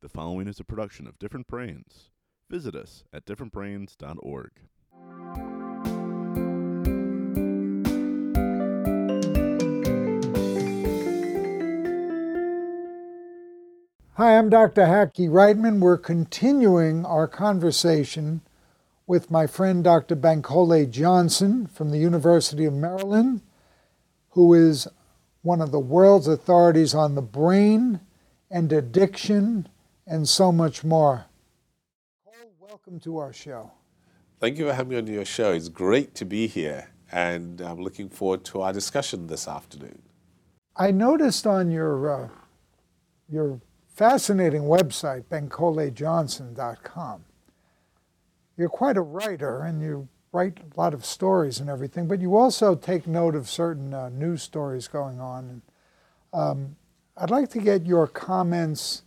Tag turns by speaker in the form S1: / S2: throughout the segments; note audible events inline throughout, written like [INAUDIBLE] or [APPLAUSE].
S1: The following is a production of Different Brains. Visit us at differentbrains.org.
S2: Hi, I'm Dr. Hackie Reitman. We're continuing our conversation with my friend Dr. Bankole Johnson from the University of Maryland, who is one of the world's authorities on the brain and addiction and so much more. Paul, welcome to our show.
S3: Thank you for having me on your show. It's great to be here, and I'm looking forward to our discussion this afternoon.
S2: I noticed on your uh, your fascinating website, bankolejohnson.com. you're quite a writer and you write a lot of stories and everything, but you also take note of certain uh, news stories going on. And, um, I'd like to get your comments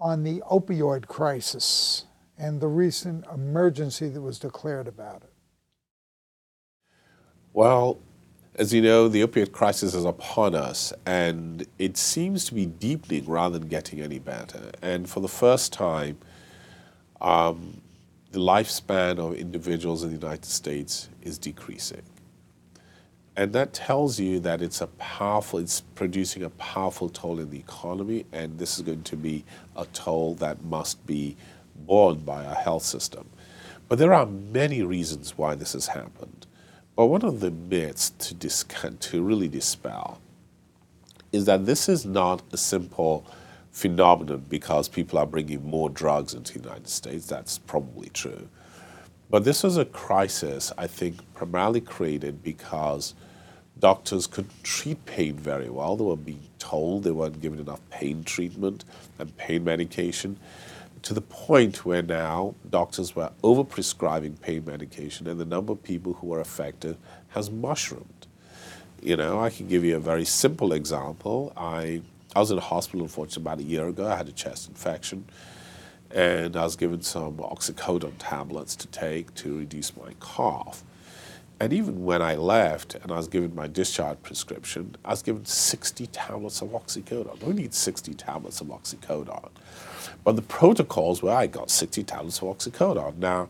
S2: on the opioid crisis and the recent emergency that was declared about it?
S3: Well, as you know, the opioid crisis is upon us, and it seems to be deepening rather than getting any better. And for the first time, um, the lifespan of individuals in the United States is decreasing. And that tells you that it's a powerful, it's producing a powerful toll in the economy, and this is going to be a toll that must be borne by our health system. But there are many reasons why this has happened. But one of the myths to, dis- to really dispel is that this is not a simple phenomenon because people are bringing more drugs into the United States. That's probably true. But this was a crisis, I think, primarily created because doctors couldn't treat pain very well. They were being told they weren't given enough pain treatment and pain medication to the point where now doctors were overprescribing pain medication and the number of people who were affected has mushroomed. You know, I can give you a very simple example. I, I was in a hospital, unfortunately, about a year ago. I had a chest infection and I was given some oxycodone tablets to take to reduce my cough. And even when I left and I was given my discharge prescription, I was given 60 tablets of oxycodone. Who needs 60 tablets of oxycodone? But the protocols where I got 60 tablets of oxycodone. Now,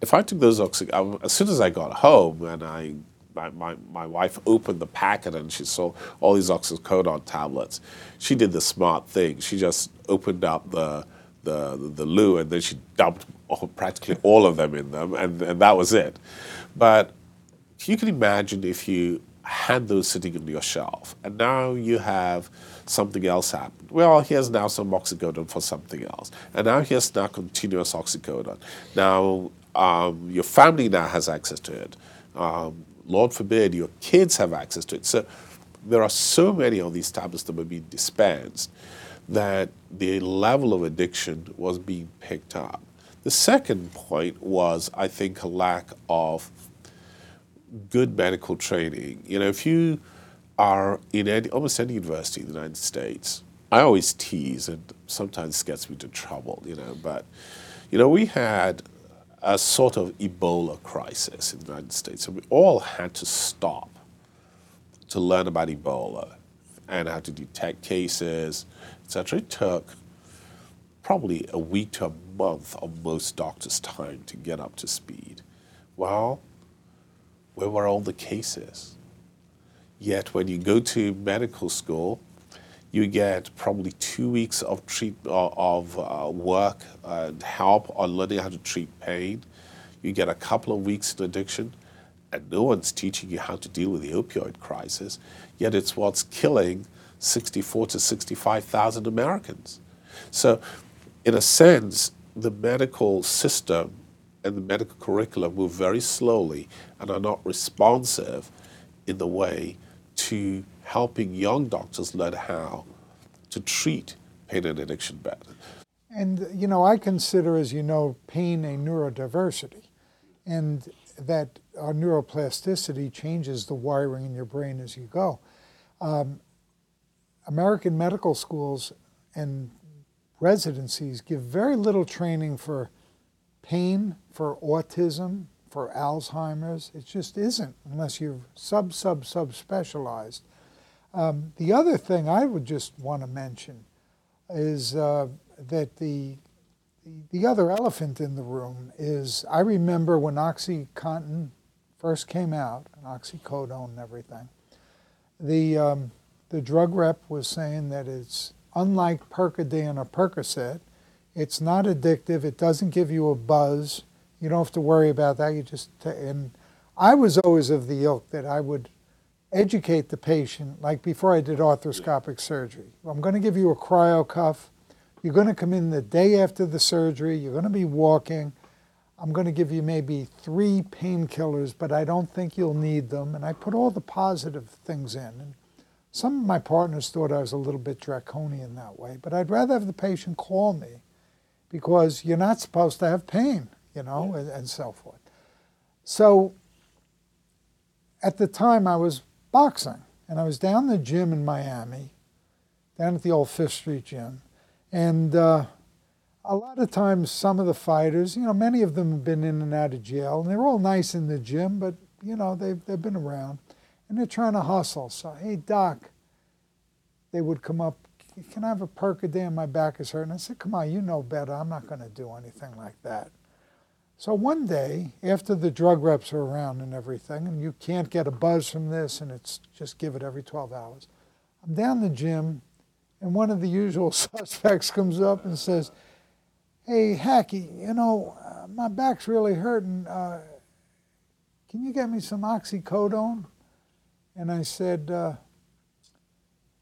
S3: if I took those oxycodone, as soon as I got home and I, my, my, my wife opened the packet and she saw all these oxycodone tablets, she did the smart thing. She just opened up the, the, the loo and then she dumped practically all of them in them, and, and that was it. But you can imagine if you had those sitting on your shelf, and now you have something else happen. Well, here's now some oxycodone for something else, and now here's now continuous oxycodone. Now um, your family now has access to it. Um, Lord forbid your kids have access to it. So there are so many of these tablets that were being dispensed that the level of addiction was being picked up. The second point was, I think, a lack of good medical training. You know, if you are in any, almost any university in the United States, I always tease, and sometimes gets me into trouble, you know, but, you know, we had a sort of Ebola crisis in the United States, and we all had to stop to learn about Ebola and how to detect cases, etc. It took probably a week to a month of most doctors' time to get up to speed. Well, where were all the cases? Yet when you go to medical school, you get probably two weeks of treat uh, of uh, work and help on learning how to treat pain. You get a couple of weeks in addiction, and no one's teaching you how to deal with the opioid crisis. Yet it's what's killing 64 to 65,000 Americans. So in a sense, the medical system and the medical curriculum move very slowly and are not responsive in the way to helping young doctors learn how to treat pain and addiction better.
S2: And, you know, I consider, as you know, pain a neurodiversity, and that our neuroplasticity changes the wiring in your brain as you go. Um, American medical schools and residencies give very little training for pain, for autism, for Alzheimer's. It just isn't unless you're sub, sub, sub specialized. Um, the other thing I would just want to mention is uh, that the, the the other elephant in the room is I remember when OxyContin first came out, and oxycodone and everything. The um, the drug rep was saying that it's unlike Percodan or Percocet. It's not addictive. It doesn't give you a buzz. You don't have to worry about that. You just and I was always of the ilk that I would educate the patient, like before I did arthroscopic surgery. I'm going to give you a cryo cuff. You're going to come in the day after the surgery. You're going to be walking. I'm going to give you maybe three painkillers, but I don't think you'll need them. And I put all the positive things in. And some of my partners thought I was a little bit draconian that way, but I'd rather have the patient call me because you're not supposed to have pain, you know, and, and so forth. So at the time, I was boxing, and I was down the gym in Miami, down at the old Fifth Street gym, and uh, a lot of times some of the fighters, you know, many of them have been in and out of jail, and they're all nice in the gym, but you know, they've they've been around, and they're trying to hustle. So, hey, doc, they would come up. Can I have a Percodan? My back is hurting. I said, come on, you know better. I'm not going to do anything like that. So one day, after the drug reps are around and everything, and you can't get a buzz from this, and it's just give it every 12 hours, I'm down the gym, and one of the usual [LAUGHS] suspects comes up and says, Hey, Hackie, you know, uh, my back's really hurting. Uh, can you get me some oxycodone? And I said, uh,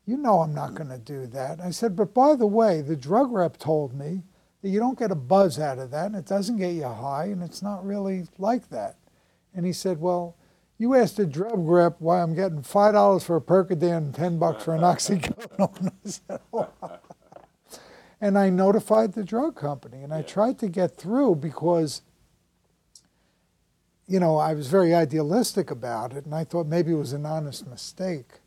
S2: You know I'm not going to do that. I said, But by the way, the drug rep told me that you don't get a buzz out of that, and it doesn't get you high, and it's not really like that. And he said, Well, you asked a drug rep why I'm getting five dollars for a Percodan and ten bucks for an oxycodone. [LAUGHS] I said, oh. And I notified the drug company, and I tried to get through because, you know, I was very idealistic about it, and I thought maybe it was an honest mistake.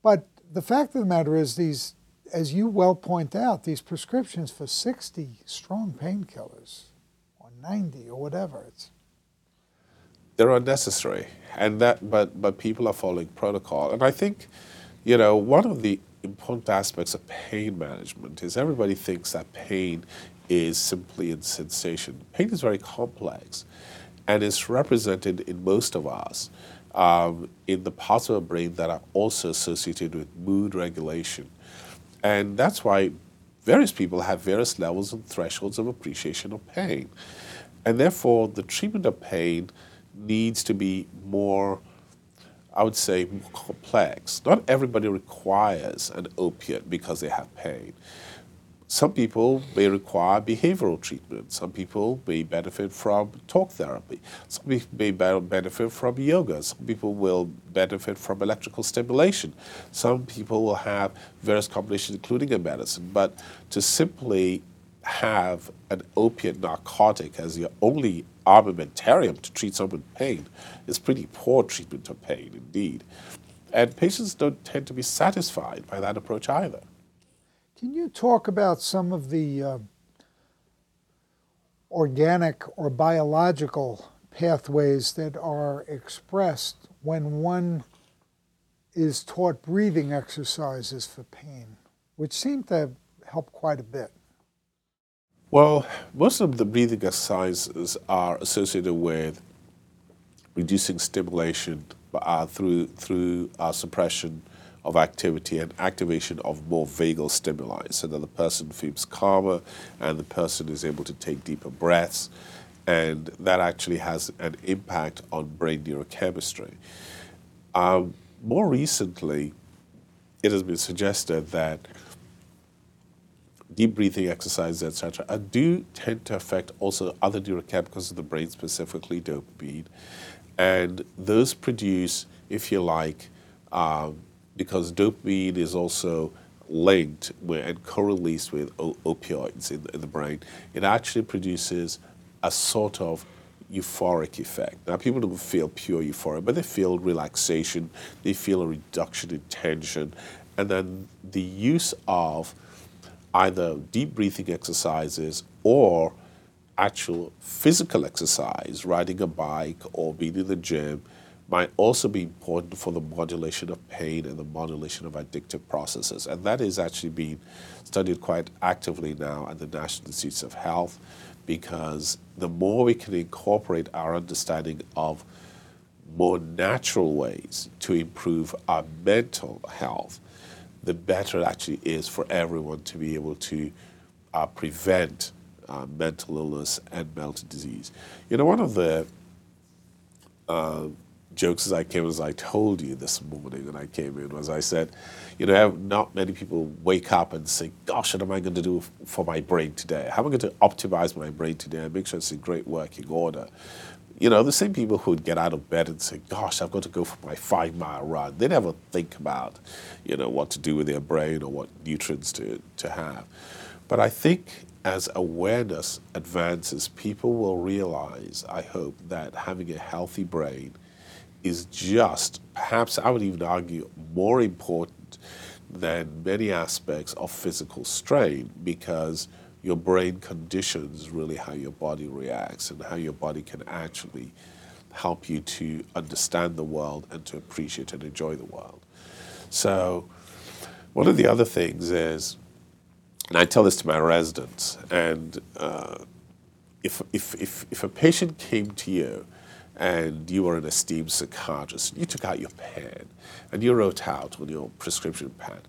S2: But the fact of the matter is, these as you well point out, these prescriptions for 60 strong painkillers or 90 or whatever, it's
S3: they're unnecessary. And that but but people are following protocol. And I think, you know, one of the important aspects of pain management is everybody thinks that pain is simply a sensation. Pain is very complex and is represented in most of us um, in the parts of the brain that are also associated with mood regulation and that's why various people have various levels and thresholds of appreciation of pain. And therefore, the treatment of pain needs to be more, I would say, more complex. Not everybody requires an opiate because they have pain. Some people may require behavioral treatment. Some people may benefit from talk therapy. Some people may benefit from yoga. Some people will benefit from electrical stimulation. Some people will have various combinations, including a medicine. But to simply have an opiate narcotic as your only armamentarium to treat someone's pain is pretty poor treatment of pain indeed. And patients don't tend to be satisfied by that approach either.
S2: Can you talk about some of the uh, organic or biological pathways that are expressed when one is taught breathing exercises for pain, which seem to help quite a bit?
S3: Well, most of the breathing exercises are associated with reducing stimulation uh, through through uh, suppression of activity and activation of more vagal stimuli so that the person feels calmer and the person is able to take deeper breaths. And that actually has an impact on brain neurochemistry. Um, more recently, it has been suggested that deep breathing exercises, etc., do tend to affect also other neurochemicals of the brain, specifically dopamine. And those produce, if you like, um, because dopamine is also linked with, and co-released with opioids in, in the brain, it actually produces a sort of euphoric effect. Now, people don't feel pure euphoria, but they feel relaxation, they feel a reduction in tension, and then the use of either deep breathing exercises or actual physical exercise, riding a bike or being in the gym, might also be important for the modulation of pain and the modulation of addictive processes. And that is actually being studied quite actively now at the National Institutes of Health because the more we can incorporate our understanding of more natural ways to improve our mental health, the better it actually is for everyone to be able to uh, prevent uh, mental illness and mental disease. You know, one of the uh, jokes as I came as I told you this morning when I came in was I said, you know, not many people wake up and say, gosh, what am I going to do for my brain today? How am I going to optimize my brain today and make sure it's in great working order? You know, the same people who would get out of bed and say, gosh, I've got to go for my five mile run. They never think about, you know, what to do with their brain or what nutrients to, to have. But I think as awareness advances, people will realize, I hope, that having a healthy brain is just, perhaps I would even argue, more important than many aspects of physical strain because your brain conditions really how your body reacts and how your body can actually help you to understand the world and to appreciate and enjoy the world. So, one of the other things is, and I tell this to my residents, and uh, if, if, if, if a patient came to you and you were an esteemed psychiatrist, you took out your pen and you wrote out on your prescription pad,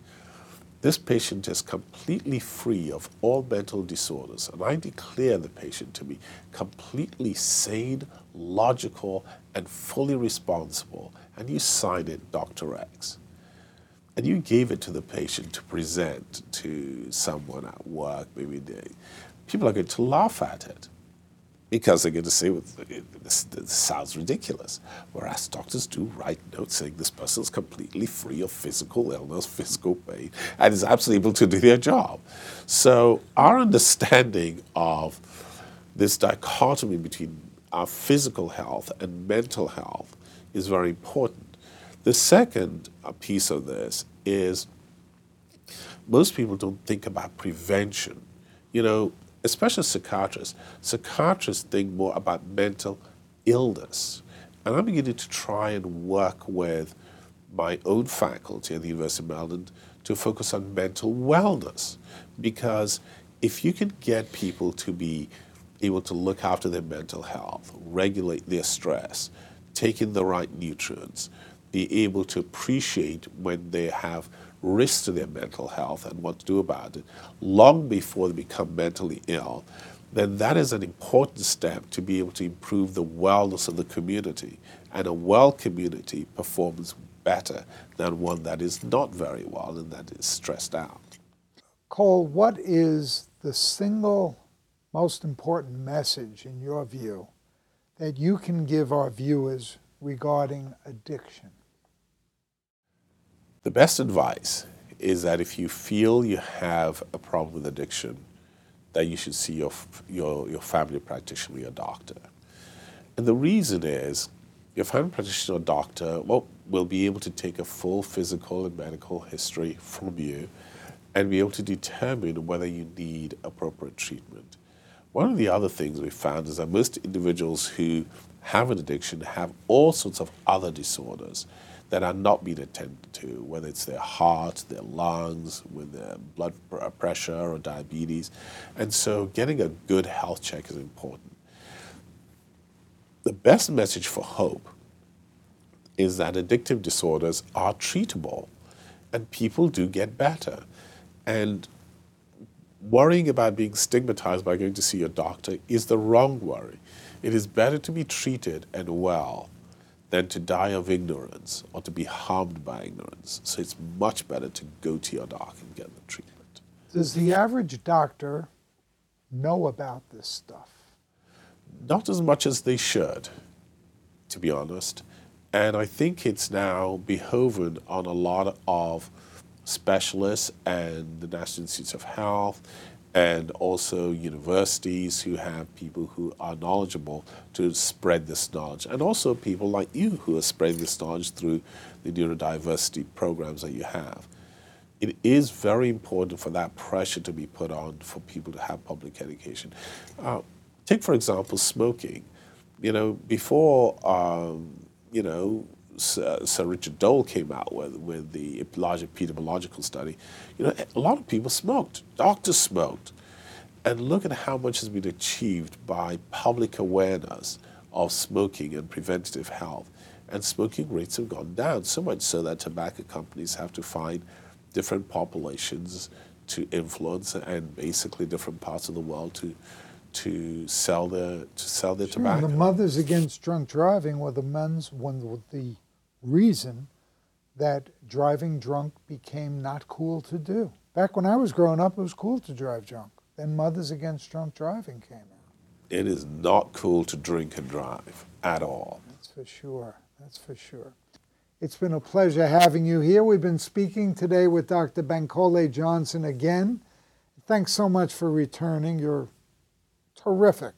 S3: this patient is completely free of all mental disorders, and I declare the patient to be completely sane, logical, and fully responsible, and you sign it Dr. X. And you gave it to the patient to present to someone at work, maybe they, people are going to laugh at it because they're going to say, well, this, this, sounds ridiculous. Whereas doctors do write notes saying this person is completely free of physical illness, physical pain, and is absolutely able to do their job. So our understanding of this dichotomy between our physical health and mental health is very important. The second uh, piece of this is most people don't think about prevention. You know, especially psychiatrists, psychiatrists think more about mental illness. And I'm beginning to try and work with my own faculty at the University of Maryland to focus on mental wellness. Because if you can get people to be able to look after their mental health, regulate their stress, take in the right nutrients, be able to appreciate when they have risks to their mental health and what to do about it long before they become mentally ill, then that is an important step to be able to improve the wellness of the community. And a well community performs better than one that is not very well and that is stressed out.
S2: Cole, what is the single most important message, in your view, that you can give our viewers regarding addiction?
S3: The best advice is that if you feel you have a problem with addiction, that you should see your, your, your family practitioner, or your doctor. And the reason is your family practitioner or doctor well, will be able to take a full physical and medical history from you and be able to determine whether you need appropriate treatment. One of the other things we found is that most individuals who have an addiction have all sorts of other disorders that are not being attended to, whether it's their heart, their lungs, with their blood uh, pressure or diabetes. And so getting a good health check is important. The best message for hope is that addictive disorders are treatable and people do get better. And worrying about being stigmatized by going to see a doctor is the wrong worry. It is better to be treated and well than to die of ignorance or to be harmed by ignorance. So it's much better to go to your doc and get the treatment.
S2: Does the average doctor know about this stuff?
S3: Not as much as they should, to be honest. And I think it's now behoven on a lot of specialists and the National Institutes of Health and also universities who have people who are knowledgeable to spread this knowledge, and also people like you who are spreading this knowledge through the neurodiversity programs that you have. It is very important for that pressure to be put on for people to have public education. Uh, take, for example, smoking. You know, before, um, you know, Sir, Sir Richard Doll came out with, with the large epidemiological study, you know, a lot of people smoked. Doctors smoked. And look at how much has been achieved by public awareness of smoking and preventative health. And smoking rates have gone down, so much so that tobacco companies have to find different populations to influence and basically different parts of the world to to sell their to sell their
S2: Sure,
S3: tobacco.
S2: and the mothers against drunk driving were the men's one the reason that driving drunk became not cool to do. Back when I was growing up, it was cool to drive drunk. Then Mothers Against Drunk Driving came out.
S3: it is not cool to drink and drive at all.
S2: That's for sure. That's for sure. It's been a pleasure having you here. We've been speaking today with Dr. Bankole Johnson again. Thanks so much for returning. You're terrific.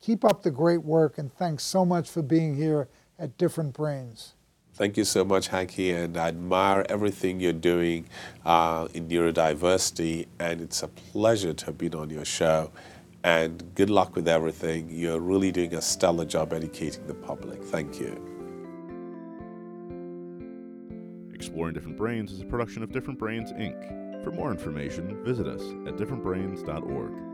S2: Keep up the great work, and thanks so much for being here at Different Brains.
S3: Thank you so much, Hackie, and I admire everything you're doing uh, in neurodiversity, and it's a pleasure to have been on your show. And good luck with everything. You're really doing a stellar job educating the public. Thank you.
S1: Exploring Different Brains is a production of Different Brains, Inc. For more information, visit us at differentbrains.org.